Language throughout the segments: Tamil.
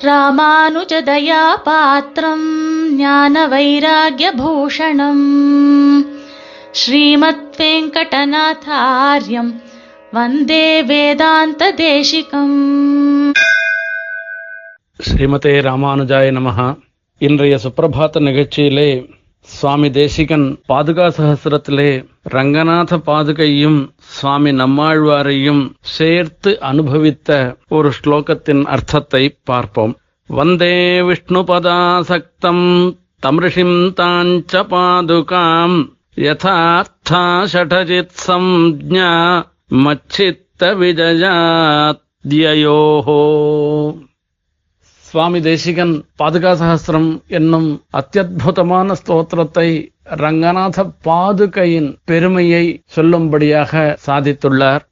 ராமானுஜதயா பாத்திரம் ஞான வைராகியபூஷணம் ஸ்ரீமத் வெங்கடநாதாரியம் வந்தே வேதாந்த தேசிகம் ஸ்ரீமதே ராமானுஜாய நமஹா இன்றைய சுப்பிரபாத நிகழ்ச்சியிலே சுவாமி தேசிகன் பாதுகா சகசிரத்திலே ரங்கநாத பாதுகையும் சுவாமி நம்மாழ்வாரையும் சேர்த்து அனுபவித்த ஒரு ஸ்லோகத்தின் அர்த்தத்தை பார்ப்போம். வந்தே விஷ்ணு பதாசக்தம் தமிஷிம் தாஞ்ச பாதுகாம் யதார்த்தா ஷடஜித் சம்ஜா மச்சித்த விஜயாத்யயோஹோ சுவாமி தேசிகன் பாதுகா சகஸ்திரம் என்னும் அத்தியுதமான ஸ்தோத்திரத்தை ரங்கநாத பாதுகையின் பெருமையை சொல்லும்படியாக சாதித்துள்ளார்.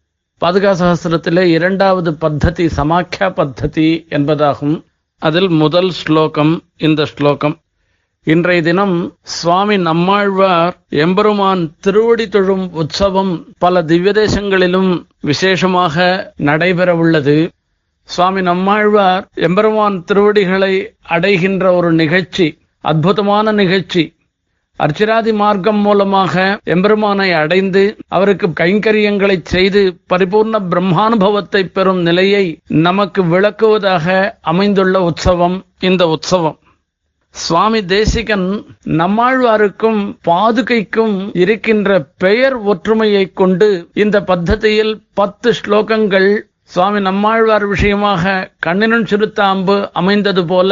பாதுகா சகஸ்திரத்திலே இரண்டாவது பத்ததி சமாக்கியா பத்ததி என்பதாகும். அதில் முதல் ஸ்லோகம் இந்த ஸ்லோகம். இன்றைய தினம் சுவாமி நம்மாழ்வார் எம்பெருமான் திருவடி தொழும் உற்சவம் பல திவ்ய தேசங்களிலும் விசேஷமாக நடைபெறவுள்ளது. சுவாமி நம்மாழ்வார் எம்பெருமான் திருவடிகளை அடைகின்ற ஒரு நிகழ்ச்சி அற்புதமான நிகழ்ச்சி. அர்ச்சிராதி மார்க்கம் மூலமாக எம்பெருமானை அடைந்து அவருக்கு கைங்கரியங்களை செய்து பரிபூர்ண பிரம்மானுபவத்தை பெறும் நிலையை நமக்கு விளக்குவதாக அமைந்துள்ள உற்சவம் இந்த உற்சவம். சுவாமி தேசிகன் நம்மாழ்வாருக்கும் பாதுகைக்கும் இருக்கின்ற பெயர் ஒற்றுமையை கொண்டு இந்த பத்ததியில் பத்து ஸ்லோகங்கள் சுவாமி நம்மாழ்வார் விஷயமாக கண்ணினன் சிறுத்த அம்பு அமைந்தது போல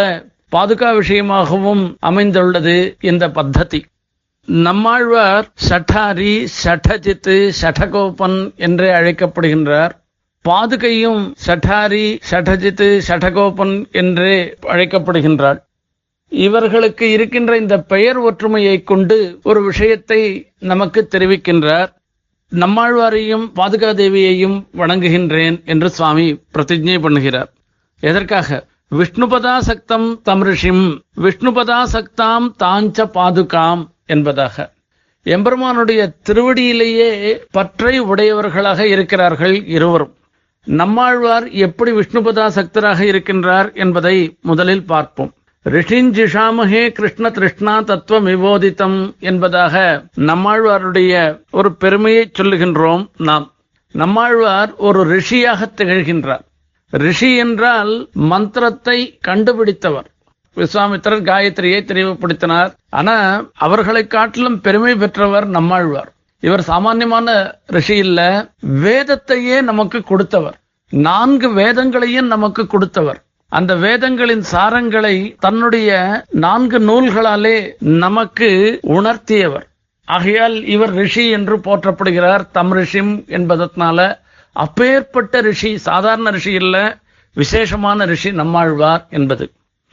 பாதுகா விஷயமாகவும் அமைந்துள்ளது இந்த பத்ததி. நம்மாழ்வார் சட்டாரி சட்டஜித்து சட்டகோபன் என்றே அழைக்கப்படுகின்றார். பாதுகையும் சட்டாரி சட்டஜித்து சட்டகோபன் என்றே அழைக்கப்படுகின்றார். இவர்களுக்கு இருக்கின்ற இந்த பெயர் ஒற்றுமையை கொண்டு ஒரு விஷயத்தை நமக்கு தெரிவிக்கின்றார். நம்மாழ்வாரையும் பாதுகா தேவியையும் வணங்குகின்றேன் என்று சுவாமி பிரதிஜை பண்ணுகிறார். எதற்காக? விஷ்ணுபதா சக்தம் தம்ரிஷிம் விஷ்ணுபதா சக்தாம் தாஞ்ச பாதுகாம் என்பதாக. எம்பெருமானுடைய திருவடியிலேயே பற்றை உடையவர்களாக இருக்கிறார்கள் இருவரும். நம்மாழ்வார் எப்படி விஷ்ணுபதா சக்தராக இருக்கின்றார் என்பதை முதலில் பார்ப்போம். ரிஷிஞ்சிஷாமஹே கிருஷ்ண திருஷ்ணா தத்துவம் விவோதித்தம் என்பதாக நம்மாழ்வாருடைய ஒரு பெருமையை சொல்லுகின்றோம் நாம். நம்மாழ்வார் ஒரு ரிஷியாக திகழ்கின்றார். ரிஷி என்றால் மந்திரத்தை கண்டுபிடித்தவர். விஸ்வாமித்திரர் காயத்ரியை தெளிவுபடுத்தினார். ஆனா அவர்களை காட்டிலும் பெருமை பெற்றவர் நம்மாழ்வார். இவர் சாமான்யமான ரிஷி இல்ல வேதத்தையே நமக்கு கொடுத்தவர். நான்கு வேதங்களையும் நமக்கு கொடுத்தவர். அந்த வேதங்களின் சாரங்களை தன்னுடைய நான்கு நூல்களாலே நமக்கு உணர்த்தியவர். ஆகையால் இவர் ரிஷி என்று போற்றப்படுகிறார் தம் ரிஷிம் என்பதனால அப்பேற்பட்ட ரிஷி சாதாரண ரிஷி இல்ல விசேஷமான ரிஷி நம்மாழ்வார் என்பது.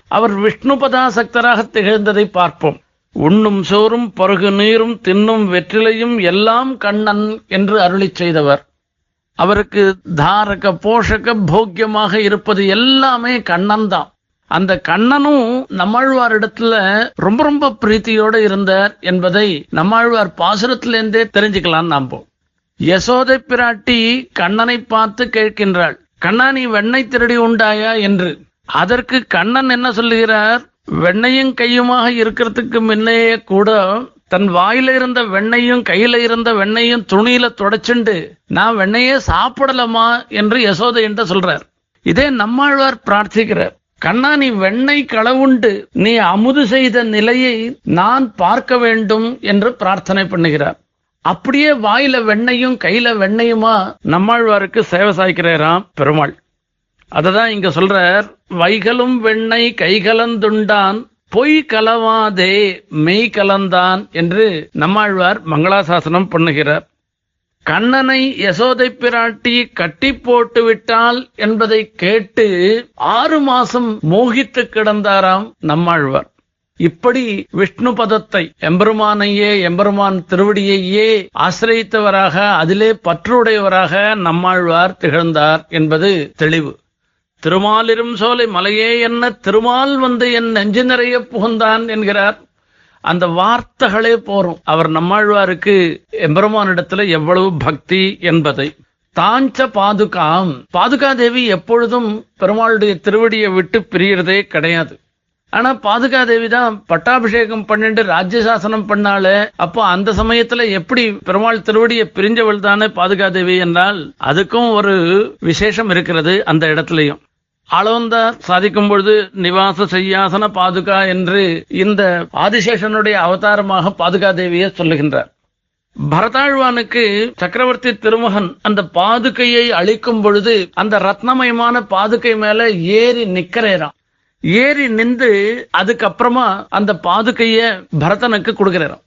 அவர் விஷ்ணுபதா சக்தராக திகழ்ந்ததை பார்ப்போம். உண்ணும் சோறும் பருகு நீரும் தின்னும் வெற்றிலையும் எல்லாம் கண்ணன் என்று அருளிச் செய்தவர். அவருக்கு தாரக போஷக போக்கியமாக இருப்பது எல்லாமே கண்ணன் தான் அந்த கண்ணனும் நம்மாழ்வாரிடத்துல ரொம்ப ரொம்ப பிரீத்தியோட இருந்தார் என்பதை நம்மாழ்வார் பாசுரத்திலிருந்தே தெரிஞ்சுக்கலாம் நாம் யசோதை பிராட்டி கண்ணனை பார்த்து கேட்கின்றாள் கண்ணா நீ வெண்ணெய் திருடி உண்டாயா? என்று. அதற்கு கண்ணன் என்ன சொல்லுகிறார் வெண்ணையும் கையுமாக இருக்கிறதுக்கு முன்னையே கூட தன் வாயில இருந்த வெண்ணையும் கையில இருந்த வெண்ணையும் துணியில தொடச்சுண்டு நான் வெண்ணையே சாப்பிடலாமா? என்று யசோதை என்று சொல்றார். இதே நம்மாழ்வார் பிரார்த்திக்கிறார். கண்ணா நீ வெண்ணெய் களவுண்டு நீ அமுது செய்த நிலையை நான் பார்க்க வேண்டும் என்று பிரார்த்தனை பண்ணுகிறார். அப்படியே வாயில வெண்ணையும் கையில வெண்ணையுமா நம்மாழ்வாருக்கு சேவை சாய்க்கிறாராம் பெருமாள். அததான் இங்க சொல்றார் வைகளும் வெண்ணெய் கைகலந்துண்டான் பொய் கலவாதே மெய் கலந்தான் என்று நம்மாழ்வார் மங்களாசாசனம் பண்ணுகிறார். கண்ணனை யசோதை பிராட்டி கட்டி போட்டு விட்டால் என்பதை கேட்டு ஆறு மாசம் மோகித்து கிடந்தாராம் நம்மாழ்வார். இப்படி விஷ்ணு பதத்தை எம்பெருமானையே எம்பெருமான் திருவடியையே ஆசிரியத்தவராக அதிலே பற்றுடையவராக நம்மாழ்வார் திகழ்ந்தார் என்பது தெளிவு. திருமாலிரும் சோலை மலையே என்ன திருமால் வந்து என் நெஞ்சு நிறைய புகுந்தான் என்கிறார். அந்த வார்த்தைகளே போறோம் அவர் நம்மாழ்வாருக்கு எம்பெருமானிடத்துல எவ்வளவு பக்தி என்பதை. தாஞ்ச பாதுகாம். பாதுகா தேவி எப்பொழுதும் பெருமாளுடைய திருவடியை விட்டு பிரியறதே கிடையாது. ஆனா பாதுகா தேவி தான் பட்டாபிஷேகம் பண்ணிட்டு ராஜ்யசாசனம் பண்ணாலே அப்போ அந்த சமயத்துல எப்படி பெருமாள் திருவடியை பிரிஞ்சவள் தானே பாதுகா தேவி என்றால் அதுக்கும் ஒரு விசேஷம் இருக்கிறது அந்த இடத்துலயும். அளவந்தார் சாதிக்கும் பொழுது நிவாச செய்யாசன பாதுகா என்று இந்த ஆதிசேஷனுடைய அவதாரமாக பாதுகா தேவியை சொல்லுகின்றார். பரதாழ்வானுக்கு சக்கரவர்த்தி திருமகன் அந்த பாதுகையை அழிக்கும் பொழுது அந்த ரத்னமயமான பாதுகை மேல ஏறி நிக்கிறேராம் ஏறி நின்று அதுக்கப்புறமா அந்த பாதுகைய பரதனுக்கு கொடுக்கிறாராம்.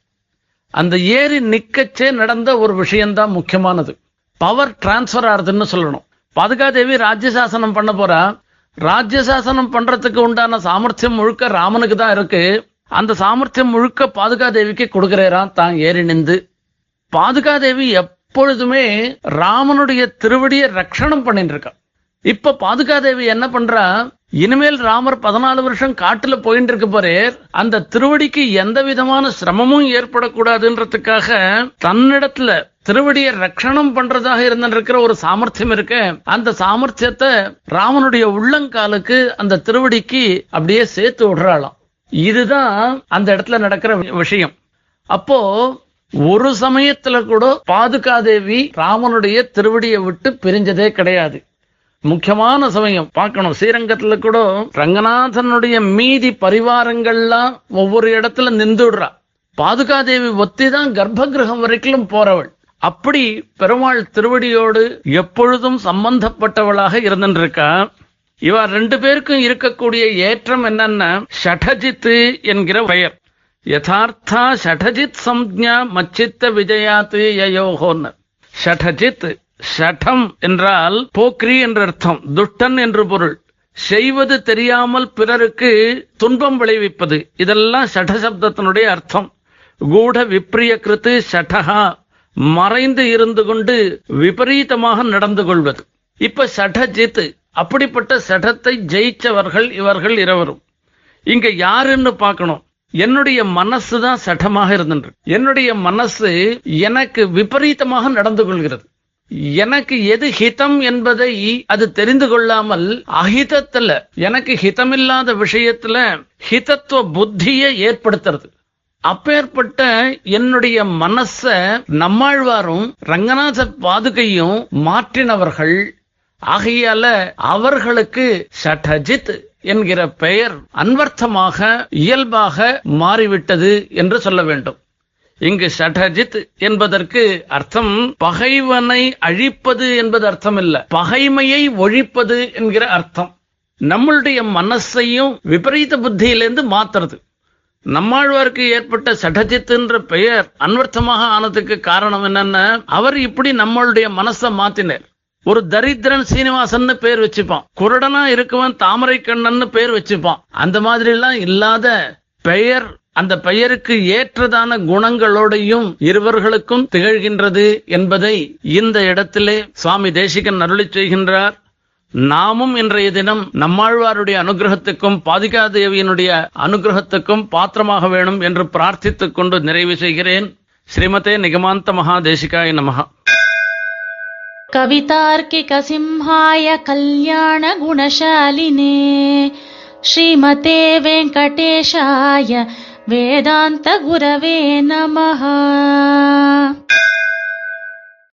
அந்த ஏறி நிக்கச்சே நடந்த ஒரு விஷயம்தான் முக்கியமானது. பவர் டிரான்ஸ்பர் ஆகுதுன்னு சொல்லணும். பாதுகாதேவி ராஜ்யசாசனம் பண்ண போறா. ராஜ்யசாசனம் பண்றதுக்கு உண்டான சாமர்த்தியம் முழுக்க ராமனுக்கு தான் இருக்கு. அந்த சாமர்த்தியம் முழுக்க பாதுகாதேவிக்கு கொடுக்கிறேரான் தான் ஏறி நின்று. பாதுகாதேவி எப்பொழுதுமே ராமனுடைய திருவடியை ரட்சணம் பண்ணிட்டு இருக்கா. இப்ப பாதுகாதேவி என்ன பண்றா? இனிமேல் ராமர் பதினாலு வருஷம் காட்டுல போயிட்டு இருக்க போறே அந்த திருவடிக்கு எந்த விதமான சிரமமும் ஏற்படக்கூடாதுன்றதுக்காக தன்னிடத்துல திருவடியை ரட்சணம் பண்றதாக இருந்திருக்கிற ஒரு சாமர்த்தியம் இருக்க. அந்த சாமர்த்தியத்தை ராமனுடைய உள்ளங்காலுக்கு அந்த திருவடிக்கு அப்படியே சேர்த்து விடுறாளாம். இதுதான் அந்த இடத்துல நடக்கிற விஷயம். அப்போ ஒரு சமயத்துல கூட பாதுகாதேவி ராமனுடைய திருவடியை விட்டு பிரிஞ்சதே கிடையாது. முக்கியமான சமயம். பார்க்கணும். ஸ்ரீரங்கத்துல கூட ரங்கநாதனுடைய மீதி பரிவாரங்கள்லாம் ஒவ்வொரு இடத்துல நின்றுடுறா பாதுகாதேவி ஒத்தி தான் கர்ப்பகிரகம் வரைக்கும் போறவள். அப்படி பெருமாள் திருவடியோடு எப்பொழுதும் சம்பந்தப்பட்டவளாக இருந்திருக்கா. இவ ரெண்டு பேருக்கும் இருக்கக்கூடிய ஏற்றம் என்னன்னா ஷடஜித்து என்கிற பெயர். யதார்த்தா ஷடஜித் சம்ஞா மச்சித்த விஜயாத்து யயோகோன்னு. ஷடஜித் சட்டம் என்றால் போக்ரி என்ற அர்த்தம் துஷ்டன் என்று பொருள். செய்வது தெரியாமல் பிறருக்கு துன்பம் விளைவிப்பது இதெல்லாம் சட்டசப்தத்தினுடைய அர்த்தம். கூட விப்ரிய கிருத்து சட்டகா மறைந்து இருந்து கொண்டு விபரீதமாக நடந்து கொள்வது. இப்ப ஷடஜித் அப்படிப்பட்ட சடத்தை ஜெயிச்சவர்கள் இவர்கள் இருவரும். இங்க யாருன்னு பார்க்கணும். என்னுடைய மனசு தான் சட்டமாக இருந்தன்று என்னுடைய மனசு எனக்கு விபரீதமாக நடந்து கொள்கிறது. எனக்கு எது ஹிதம் என்பதை அது தெரிந்து கொள்ளாமல் அஹிதத்துல எனக்கு ஹிதமில்லாத விஷயத்துல ஹிதத்துவ புத்தியை ஏற்படுத்துறது. அப்பேற்பட்ட என்னுடைய மனச நம்மாழ்வாரும் ரங்கநாத பாதுகையும் மாற்றினவர்கள் ஆகையால அவர்களுக்கு சட்டஜித் என்கிற பெயர் அன்வர்த்தமாக இயல்பாக மாறிவிட்டது என்று சொல்ல வேண்டும். இங்கு சடஜித் என்பதற்கு அர்த்தம் பகைவனை அழிப்பது என்பது அர்த்தம் இல்ல பகைமையை ஒழிப்பது என்கிற அர்த்தம். நம்மளுடைய மனசையும் விபரீத புத்தியிலிருந்து மாத்துறது. நம்மாழ்வாருக்கு ஏற்பட்ட சடஜித்துன்ற என்ற பெயர் அன்வர்த்தமாக ஆனதுக்கு காரணம் என்னன்னா அவர் இப்படி நம்மளுடைய மனசை மாத்தினார். ஒரு தரித்திரன் சீனிவாசன் பேர் வச்சுப்பான். குருடனா இருக்கவன் தாமரை கண்ணன் பேர் வச்சுப்பான். அந்த மாதிரி எல்லாம் இல்லாத பெயர் அந்த பெயருக்கு ஏற்றதான குணங்களோடையும் இருவர்களுக்கும் திகழ்கின்றது என்பதை இந்த இடத்திலே சுவாமி தேசிகன் அருளி செய்கின்றார் நாமும் இன்றைய தினம் நம்மாழ்வாருடைய அனுகிரகத்துக்கும் பாதிகா தேவியினுடைய அனுகிரகத்துக்கும் பாத்திரமாக வேணும் என்று பிரார்த்தித்துக் கொண்டு நிறைவு செய்கிறேன் ஸ்ரீமதே நிகமாந்த மகாதேசிகாய நமகா कवितार्किकसिंहाय कल्याणगुणशालिने श्रीमते वेङ्कटेशाय వేదాంత గురవే నమ.